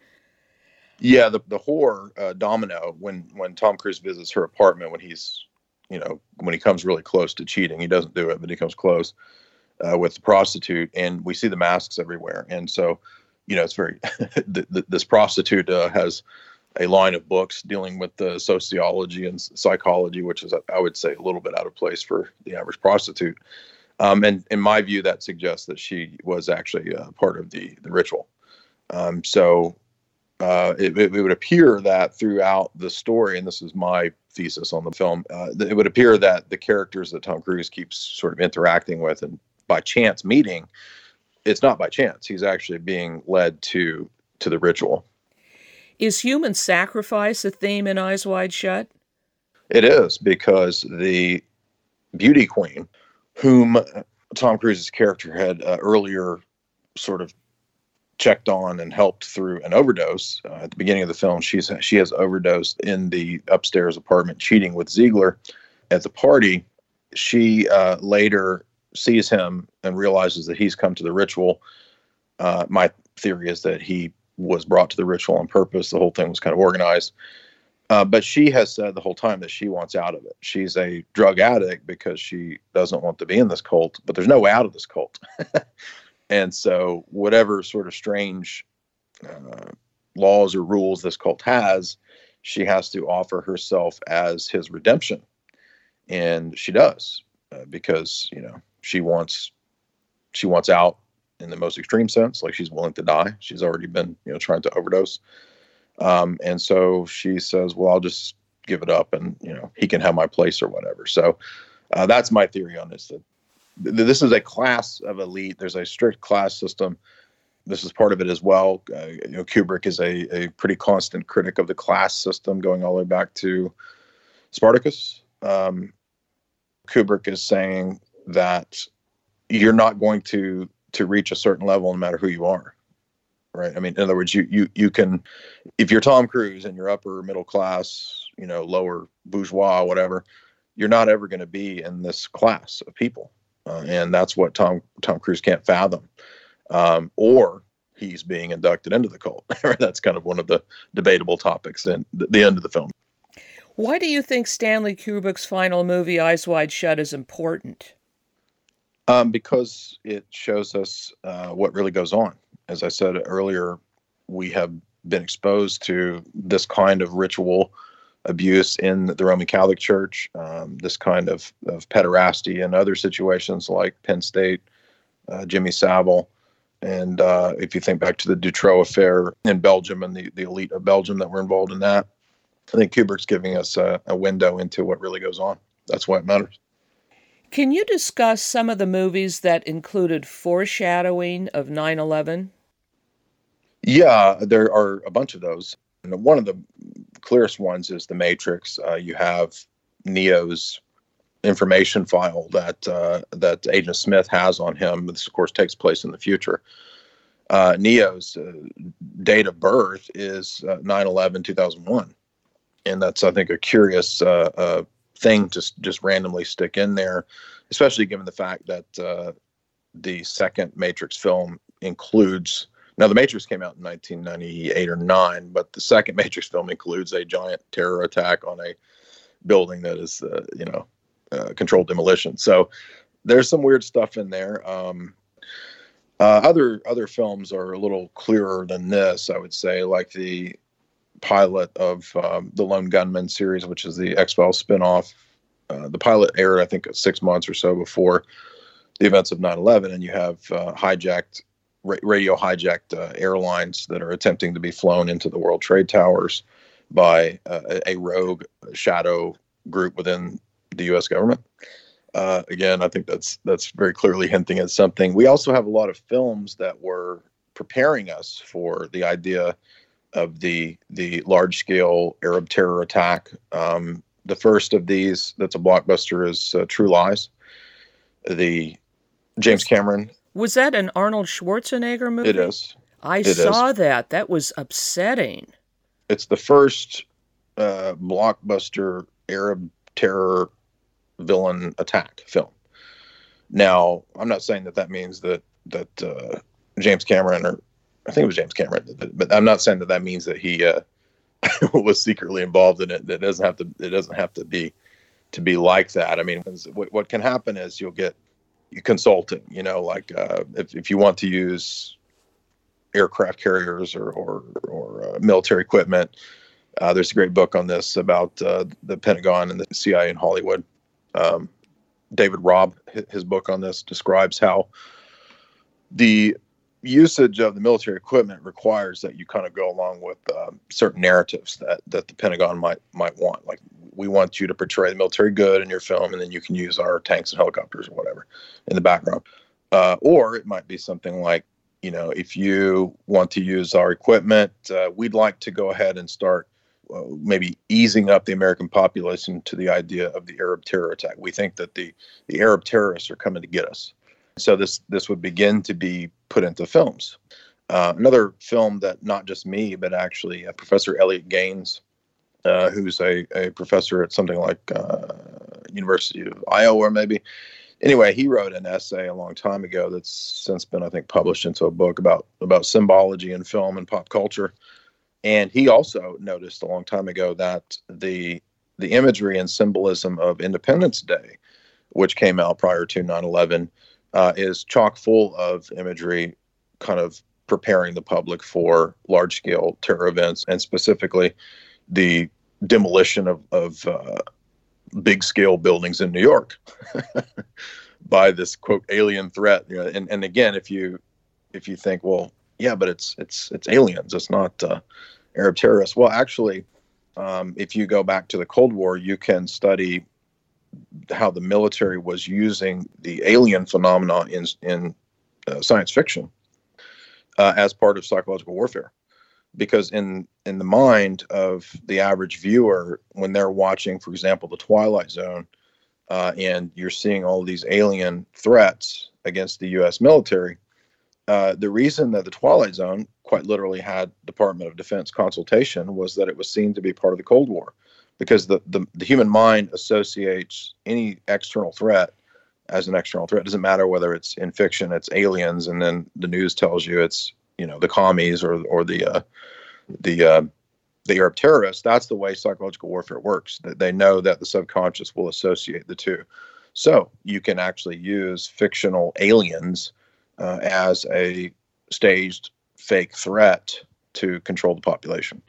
Yeah, the, the horror uh, domino when when Tom Cruise visits her apartment when he's you know when he comes really close to cheating he doesn't do it but he comes close uh, with the prostitute and we see the masks everywhere and so you know it's very [LAUGHS] this prostitute uh, has a line of books dealing with the sociology and psychology, which is, I would say, a little bit out of place for the average prostitute. Um, and in my view, that suggests that she was actually uh, part of the the ritual. Um, so uh, it, it, would appear that throughout the story, and this is my thesis on the film, uh, it would appear that the characters that Tom Cruise keeps sort of interacting with and by chance meeting, it's not by chance. He's actually being led to to the ritual. Is human sacrifice a theme in Eyes Wide Shut? It is because the beauty queen, whom Tom Cruise's character had uh, earlier sort of checked on and helped through an overdose uh, at the beginning of the film. She's she has overdosed in the upstairs apartment, cheating with Ziegler at the party. She uh, later sees him and realizes that he's come to the ritual. Uh, my theory is that he was brought to the ritual on purpose. The whole thing was kind of organized. Uh, but she has said the whole time that she wants out of it. She's a drug addict because she doesn't want to be in this cult, but there's no way out of this cult. [LAUGHS] and so, whatever sort of strange uh, laws or rules this cult has, she has to offer herself as his redemption. And she does uh, because, you know, she wants she wants out in the most extreme sense, like she's willing to die. She's already been, you know, trying to overdose. Um, and so she says, well, I'll just give it up and, you know, he can have my place or whatever. So uh, that's my theory on this. That this is a class of elite. There's a strict class system. This is part of it as well. Uh, you know, Kubrick is a, a pretty constant critic of the class system going all the way back to Spartacus. Um, Kubrick is saying that you're not going to to reach a certain level no matter who you are right i mean in other words you you you can if you're tom cruise and you're upper middle class you know lower bourgeois whatever you're not ever going to be in this class of people uh, and that's what tom tom cruise can't fathom. Um, or he's being inducted into the cult. [LAUGHS] That's kind of one of the debatable topics in the, the end of the film. Why do you think stanley kubrick's final movie eyes wide shut is important? Um, because it shows us uh, what really goes on. As I said earlier, we have been exposed to this kind of ritual abuse in the Roman Catholic Church, um, this kind of, of pederasty in other situations like Penn State, uh, Jimmy Savile. And uh, if you think back to the Dutroux affair in Belgium and the, the elite of Belgium that were involved in that, I think Kubrick's giving us a, a window into what really goes on. That's why it matters. Can you discuss some of the movies that included foreshadowing of 9 11? Yeah, there are a bunch of those. And one of the clearest ones is The Matrix. Uh, you have Neo's information file that uh, that Agent Smith has on him. This, of course, takes place in the future. Uh, Neo's uh, date of birth is uh, 9 11 2001. And that's, I think, a curious uh, thing to just randomly stick in there, especially given the fact that the second Matrix film includes. Now, the Matrix came out in 1998 or 9, but the second [LAUGHS] Matrix film includes a giant terror attack on a building that is, you know, uh, controlled demolition. So there's some weird stuff in there. Um, uh, other other films are a little clearer than this, I would say, like the pilot of um, the Lone Gunmen series, which is the X Files spinoff. Uh, the pilot aired, I think, six months or so before the events of 9/11, and you have uh, hijacked ra- radio hijacked uh, airlines that are attempting to be flown into the World Trade Towers by uh, a rogue shadow group within the U.S. government. Uh, again, I think that's that's very clearly hinting at something. We also have a lot of films that were preparing us for the idea of the the large scale Arab terror attack. Um, the first of these that's a blockbuster is uh, True Lies. The James Cameron. Was that an Arnold Schwarzenegger movie? It is. I It saw is. that. That was upsetting. It's the first uh, blockbuster Arab terror villain attack film. Now, I'm not saying that that means that that uh, James Cameron or I think it was James Cameron, but- I'm not saying that that means that he uh, [LAUGHS] was secretly involved in it. It doesn't have to. It doesn't have to be to be like that. I mean, what, what can happen is you'll get consulting. You know, like uh, if if you want to use aircraft carriers or or, or uh, military equipment. Uh, there's a great book on this about uh, the Pentagon and the CIA in Hollywood. Um, David Robb, his book on this describes how the usage of the military equipment requires that you kind of go along with um, certain narratives that that the Pentagon might might want. Like we want you to portray the military good in your film, and then you can use our tanks and helicopters or whatever in the background. Uh, or it might be something like, you know, if you want to use our equipment, uh, we'd like to go ahead and start uh, maybe easing up the American population to the idea of the Arab terror attack. We think that the the Arab terrorists are coming to get us. So this this would begin to be put into films. Uh, another film that not just me, but actually uh, Professor Elliot Gaines, uh, who's a, a professor at something like uh, University of Iowa, maybe. Anyway, he wrote an essay a long time ago that's since been, I think, published into a book about about symbology in film and pop culture. And he also noticed a long time ago that the the imagery and symbolism of Independence Day, which came out prior to 9/11, uh, is chock full of imagery, kind of preparing the public for large scale terror events, and specifically the demolition of, of uh, big scale buildings in New York [LAUGHS] by this quote alien threat. You know, and and again, if you if you think, well, yeah, but it's it's it's aliens, it's not uh, Arab terrorists. Well, actually, um, if you go back to the Cold War, you can study how the military was using the alien phenomena in in uh, science fiction uh, as part of psychological warfare because in in the mind of the average viewer when they're watching for example the twilight zone uh, and you're seeing all these alien threats against the us military uh, the reason that the twilight zone quite literally had department of defense consultation was that it was seen to be part of the cold war because the, the, the human mind associates any external threat as an external threat. It doesn't matter whether it's in fiction, it's aliens, and then the news tells you it's you know the commies or or the uh, the uh, the Arab terrorists. That's the way psychological warfare works. That they know that the subconscious will associate the two. So you can actually use fictional aliens uh, as a staged fake threat to control the population.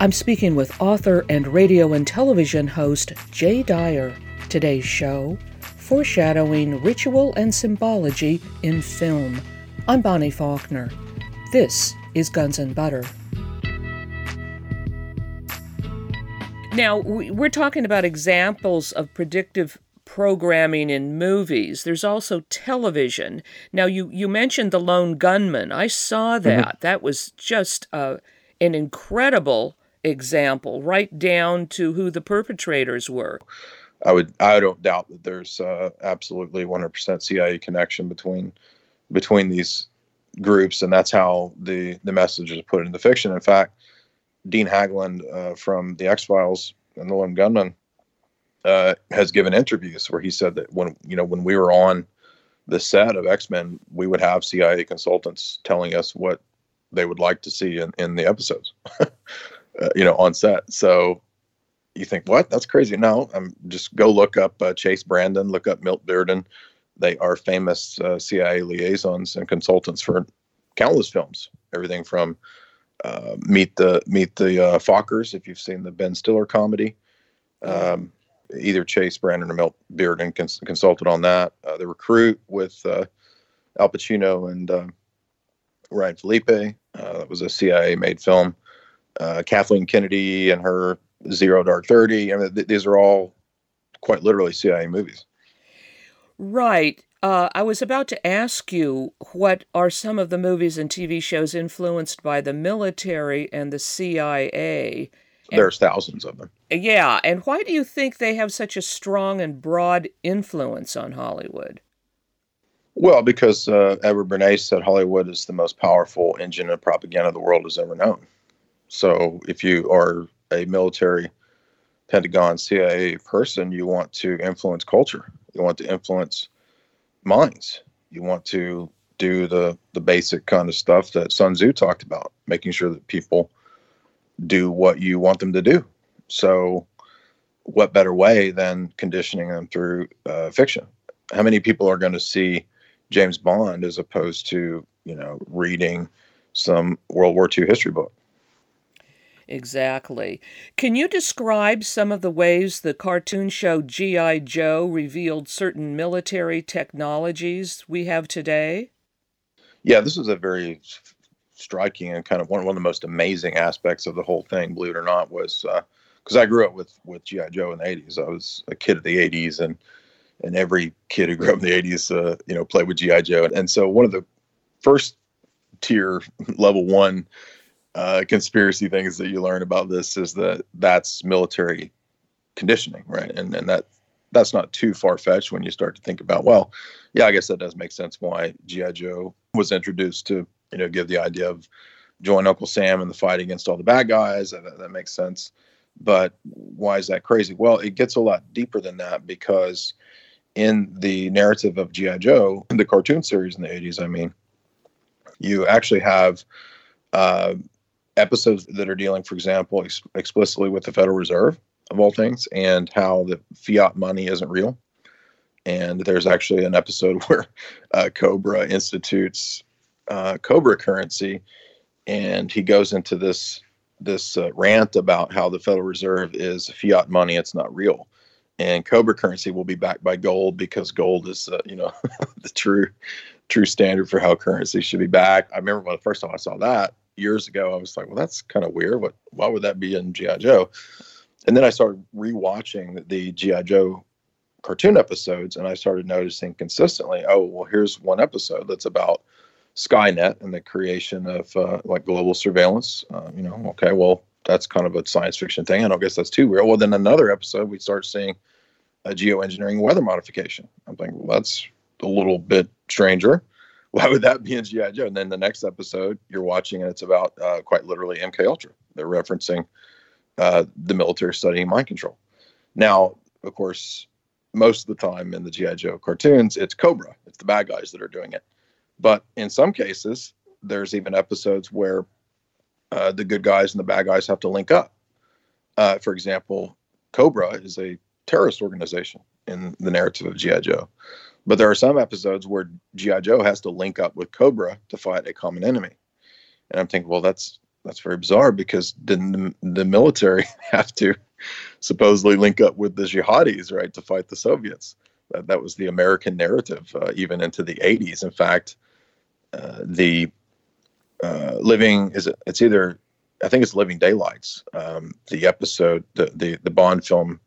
I'm speaking with author and radio and television host Jay Dyer. Today's show Foreshadowing Ritual and Symbology in Film. I'm Bonnie Faulkner. This is Guns and Butter. Now, we- we're talking about examples of predictive programming in movies. There's also television. Now, you, you mentioned The Lone Gunman. I saw that. That was just uh, an incredible example, right down to who the perpetrators were. I would I don't doubt that there's uh, absolutely 100% CIA connection between between these groups, and that's how the the message is put into fiction. In fact, Dean Haglund uh, from the X Files and the Lone Gunman uh, has given interviews where he said that when you know when we were on the set of X Men, we would have CIA consultants telling us what they would like to see in, in the episodes, [LAUGHS] uh, you know, on set. So you think, what? That's crazy. No, I'm just go look up uh, Chase Brandon, look up Milt Bearden. They are famous uh, CIA liaisons and consultants for countless films. Everything from uh, Meet the Meet the uh, Fockers, if you've seen the Ben Stiller comedy. Um, either Chase Brandon or Milt Bearden cons- consulted on that. Uh, the Recruit with uh, Al Pacino and Ryan Phillippe. that was a CIA made film. Kathleen Kennedy and her Zero Dark Thirty. I mean, th- these are all quite literally CIA movies. Right. Uh, I was about to ask you what are some of the movies and TV shows influenced by the military and the CIA? And, There's thousands of them. Yeah, and why do you think they have such a strong and broad influence on Hollywood? Well, because uh, Edward Bernays said Hollywood is the most powerful engine of propaganda the world has ever known. So if you are a military Pentagon CIA person, you want to influence culture. You want to influence minds. You want to do the the basic kind of stuff that Sun Tzu talked about, making sure that people do what you want them to do. So, what better way than conditioning them through uh, fiction? How many people are going to see James Bond as opposed to you know reading some World War II history book? Exactly. Can you describe some of the ways the cartoon show G.I. Joe revealed certain military technologies we have today? Yeah, this is a very striking and kind of one, one of the most amazing aspects of the whole thing, believe it or not, was because uh, I grew up with, with G.I. Joe in the 80s. I was a kid of the 80s, and and every kid who grew up in the 80s, uh, you know, played with G.I. Joe. And so one of the first tier [LAUGHS] level one uh, conspiracy things that you learn about this is that that's military conditioning, right? And and that that's not too far fetched when you start to think about. Well, yeah, I guess that does make sense why GI Joe was introduced to you know give the idea of join Uncle Sam in the fight against all the bad guys. That, that makes sense. But why is that crazy? Well, it gets a lot deeper than that because in the narrative of GI Joe, in the cartoon series in the '80s, I mean, you actually have uh, episodes that are dealing, for example, ex- explicitly with the Federal Reserve of all things and how the fiat money isn't real. And there's actually an episode [LAUGHS] where uh, Cobra institutes uh, Cobra currency, and he goes into this this uh, rant about how the Federal Reserve is fiat money; it's not real. And Cobra currency will be backed by gold because gold is, uh, you know, [LAUGHS] the true true standard for how currency should be backed. I remember when the first time I saw that, years ago, I was like, well, that's kind of weird. What? Why would that be in GI Joe? And then I started rewatching the GI Joe cartoon episodes, and I started noticing consistently, oh, well, here's one episode that's about Skynet and the creation of uh, like global surveillance. Uh, you know, okay, well, that's kind of a science fiction thing. I don't guess that's too real. Well, then another episode, we start seeing a geoengineering weather modification. I'm thinking, well, that's a little bit stranger why would that be in GI Joe? And then the next episode you're watching, and it's about uh, quite literally MK Ultra. They're referencing uh, the military studying mind control. Now, of course, most of the time in the GI Joe cartoons, it's Cobra. It's the bad guys that are doing it. But in some cases, there's even episodes where uh, the good guys and the bad guys have to link up. Uh, for example, Cobra is a terrorist organization in the narrative of GI Joe. But there are some episodes where GI Joe has to link up with Cobra to fight a common enemy, and I'm thinking, well, that's that's very bizarre because didn't the, the military [LAUGHS] have to supposedly link up with the jihadis, right, to fight the Soviets? That, that was the American narrative, uh, even into the 80s. In fact, uh, the uh, living is it, it's either I think it's Living Daylights, um, the episode, the, the the Bond film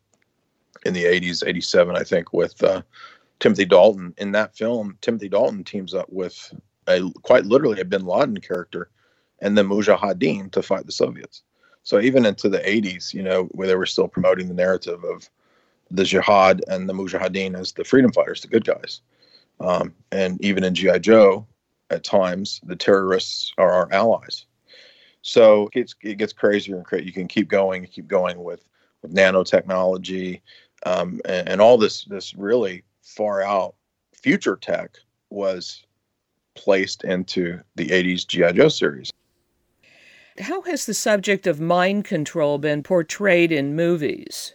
in the 80s, 87, I think, with uh, Timothy Dalton. In that film, Timothy Dalton teams up with a quite literally a Bin Laden character and the Mujahideen to fight the Soviets. So even into the 80s, you know, where they were still promoting the narrative of the jihad and the mujahideen as the freedom fighters, the good guys. Um, and even in GI Joe, at times the terrorists are our allies. So it gets, it gets crazier and crazy. You can keep going, keep going with with nanotechnology um, and, and all this this really far out future tech was placed into the 80s GI Joe series. How has the subject of mind control been portrayed in movies?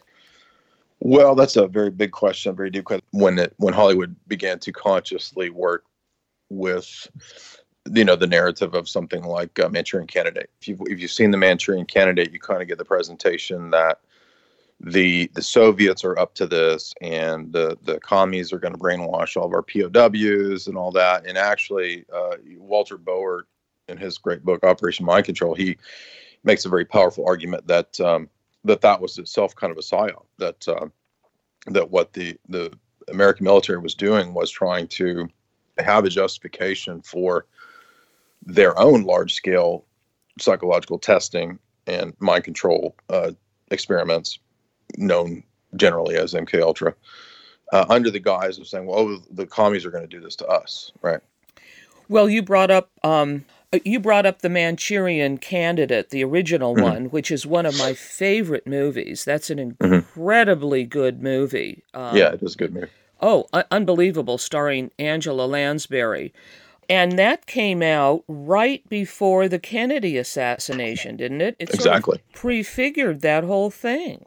Well, that's a very big question, very deep question. When it when Hollywood began to consciously work with, you know, the narrative of something like uh, Manchurian Candidate. If you've if you've seen the Manchurian Candidate, you kind of get the presentation that the the Soviets are up to this, and the the commies are going to brainwash all of our POWs and all that. And actually, uh, Walter Bowart, in his great book Operation Mind Control, he makes a very powerful argument that um, that that was itself kind of a psyop. That uh, that what the the American military was doing was trying to have a justification for their own large scale psychological testing and mind control uh, experiments, known generally as MK Ultra, uh, under the guise of saying, "Well, oh, the commies are going to do this to us," right? Well, you brought up um, you brought up the Manchurian Candidate, the original mm-hmm. one, which is one of my favorite movies. That's an mm-hmm. incredibly mm-hmm. good movie. Um, yeah, it is a good movie. Oh, uh, unbelievable, starring Angela Lansbury. And that came out right before the Kennedy assassination, didn't it? It exactly. Sort of prefigured that whole thing.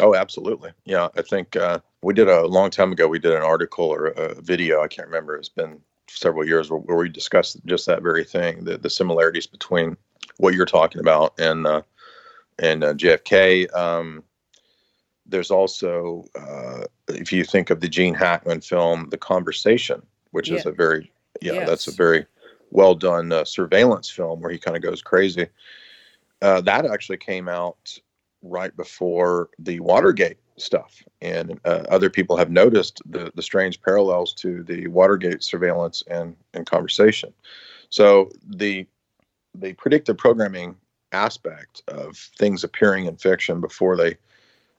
Oh, absolutely. Yeah, I think uh, we did a long time ago. We did an article or a video. I can't remember. It's been several years where, where we discussed just that very thing, the, the similarities between what you're talking about and uh, and uh, JFK. Um, there's also, uh, if you think of the Gene Hackman film, The Conversation, which yeah. is a very, yeah, yes. that's a very well done uh, surveillance film where he kind of goes crazy. Uh, that actually came out right before the Watergate stuff. And uh, other people have noticed the, the strange parallels to the Watergate surveillance and, and conversation. So the the predictive programming aspect of things appearing in fiction before they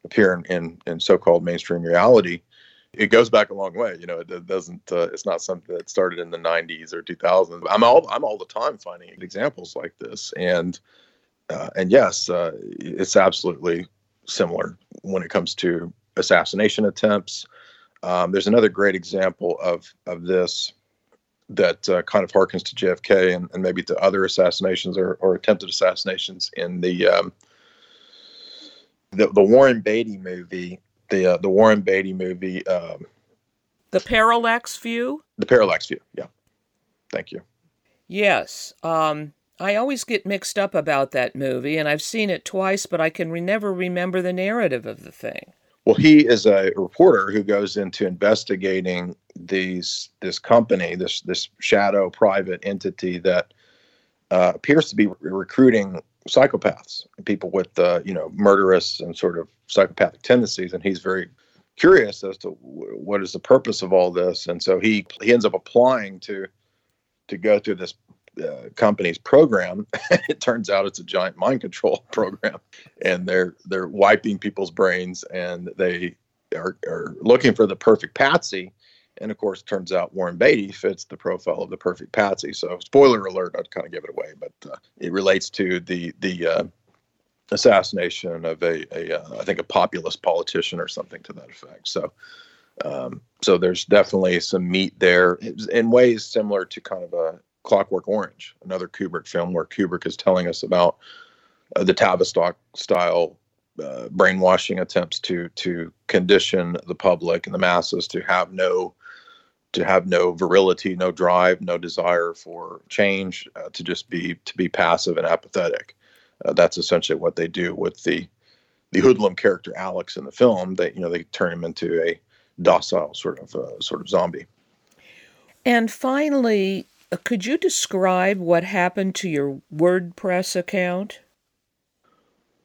appear in, in, in so-called mainstream reality it goes back a long way you know it, doesn't uh, it's not something that started in the 90s or 2000s i'm all i'm all the time finding examples like this and uh, and yes uh, it's absolutely similar when it comes to assassination attempts. Um, there's another great example of of this that uh, kind of harkens to JFK and, and, maybe to other assassinations or, or attempted assassinations in the, um, the the Warren Beatty movie, the uh, the Warren Beatty movie, um, the Parallax View. The Parallax View, yeah. Thank you. Yes. Um, I always get mixed up about that movie, and I've seen it twice, but I can re- never remember the narrative of the thing. Well, he is a reporter who goes into investigating these this company, this this shadow private entity that uh, appears to be re- recruiting psychopaths, people with uh, you know murderous and sort of psychopathic tendencies, and he's very curious as to w- what is the purpose of all this, and so he he ends up applying to to go through this uh, company's program. [LAUGHS] it turns out it's a giant mind control [LAUGHS] program, and they're they're wiping people's brains, and they are, are looking for the perfect patsy. And of course, it turns out Warren Beatty fits the profile of the perfect patsy. So, spoiler alert, I'd kind of give it away, but uh, it relates to the the uh, assassination of a, a uh, I think a populist politician or something to that effect. So, um, so there's definitely some meat there in ways similar to kind of a Clockwork Orange, another Kubrick film where Kubrick is telling us about uh, the Tavistock style uh, brainwashing attempts to to condition the public and the masses to have no to have no virility, no drive, no desire for change, uh, to just be to be passive and apathetic. Uh, that's essentially what they do with the the hoodlum character Alex in the film. They you know they turn him into a docile sort of uh, sort of zombie. And finally, could you describe what happened to your WordPress account?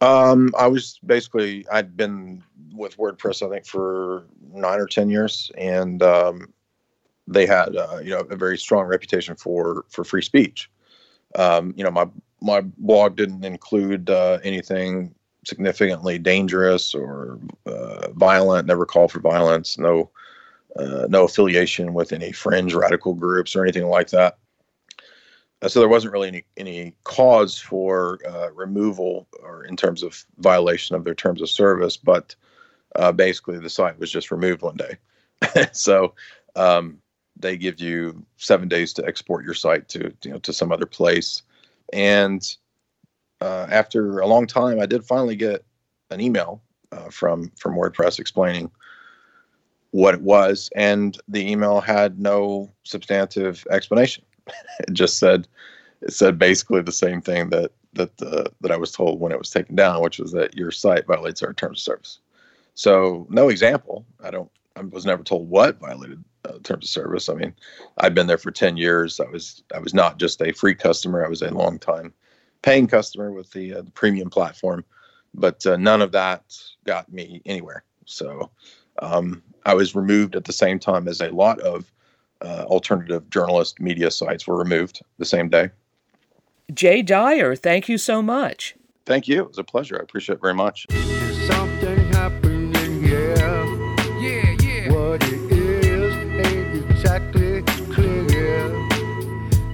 Um, I was basically I'd been with WordPress I think for nine or ten years, and um, they had uh, you know a very strong reputation for for free speech. Um, you know my my blog didn't include uh, anything significantly dangerous or uh, violent. Never called for violence. No, uh, no affiliation with any fringe radical groups or anything like that. Uh, so there wasn't really any any cause for uh, removal or in terms of violation of their terms of service, but uh, basically the site was just removed one day. [LAUGHS] so um, they give you seven days to export your site to you know to some other place, and uh, after a long time, I did finally get an email uh, from from WordPress explaining what it was, and the email had no substantive explanation. [LAUGHS] it just said it said basically the same thing that that uh, that I was told when it was taken down, which was that your site violates our terms of service. So no example. I don't. I was never told what violated uh, terms of service. I mean, I've been there for ten years. I was I was not just a free customer. I was a long time paying customer with the, uh, the premium platform, but uh, none of that got me anywhere. So um, I was removed at the same time as a lot of uh, alternative journalist media sites were removed the same day. Jay Dyer, thank you so much. Thank you. It was a pleasure. I appreciate it very much. Something happening here. Yeah, yeah. What it is ain't exactly clear.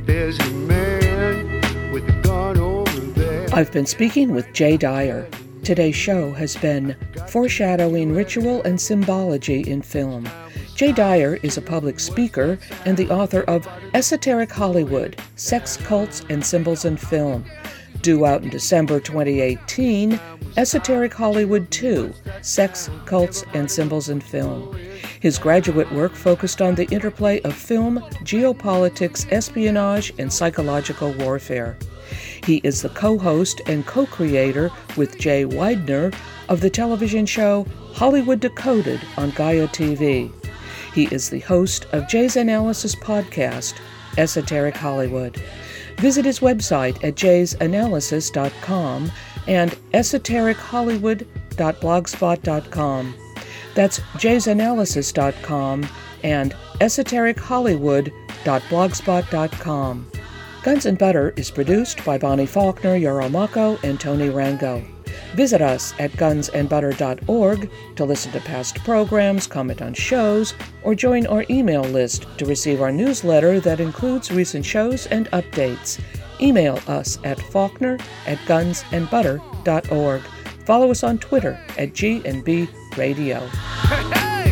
There's a man with a gun over there. I've been speaking with Jay Dyer. Today's show has been Foreshadowing Ritual and Symbology in Film. Jay Dyer is a public speaker and the author of Esoteric Hollywood Sex, Cults, and Symbols in Film. Due out in December 2018, Esoteric Hollywood 2 Sex, Cults, and Symbols in Film. His graduate work focused on the interplay of film, geopolitics, espionage, and psychological warfare. He is the co host and co creator with Jay Weidner of the television show Hollywood Decoded on Gaia TV. He is the host of Jay's Analysis podcast, Esoteric Hollywood. Visit his website at jaysanalysis.com and esoterichollywood.blogspot.com. That's jaysanalysis.com and esoterichollywood.blogspot.com. Guns and Butter is produced by Bonnie Faulkner, Yarrow Mahko, and Tony Rango. Visit us at gunsandbutter.org to listen to past programs, comment on shows, or join our email list to receive our newsletter that includes recent shows and updates. Email us at faulkner at gunsandbutter.org. Follow us on Twitter at G&B Radio. Hey. Hey,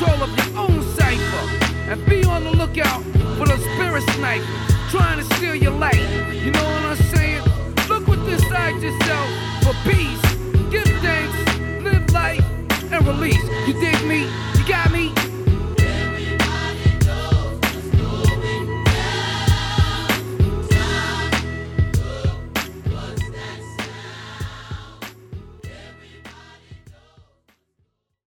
control of your own cipher. And be on the lookout for those spirit snipers trying to steal your life. You know what I'm saying? Look what's inside yourself for peace. Give thanks, live life, and release. You dig me? You got me?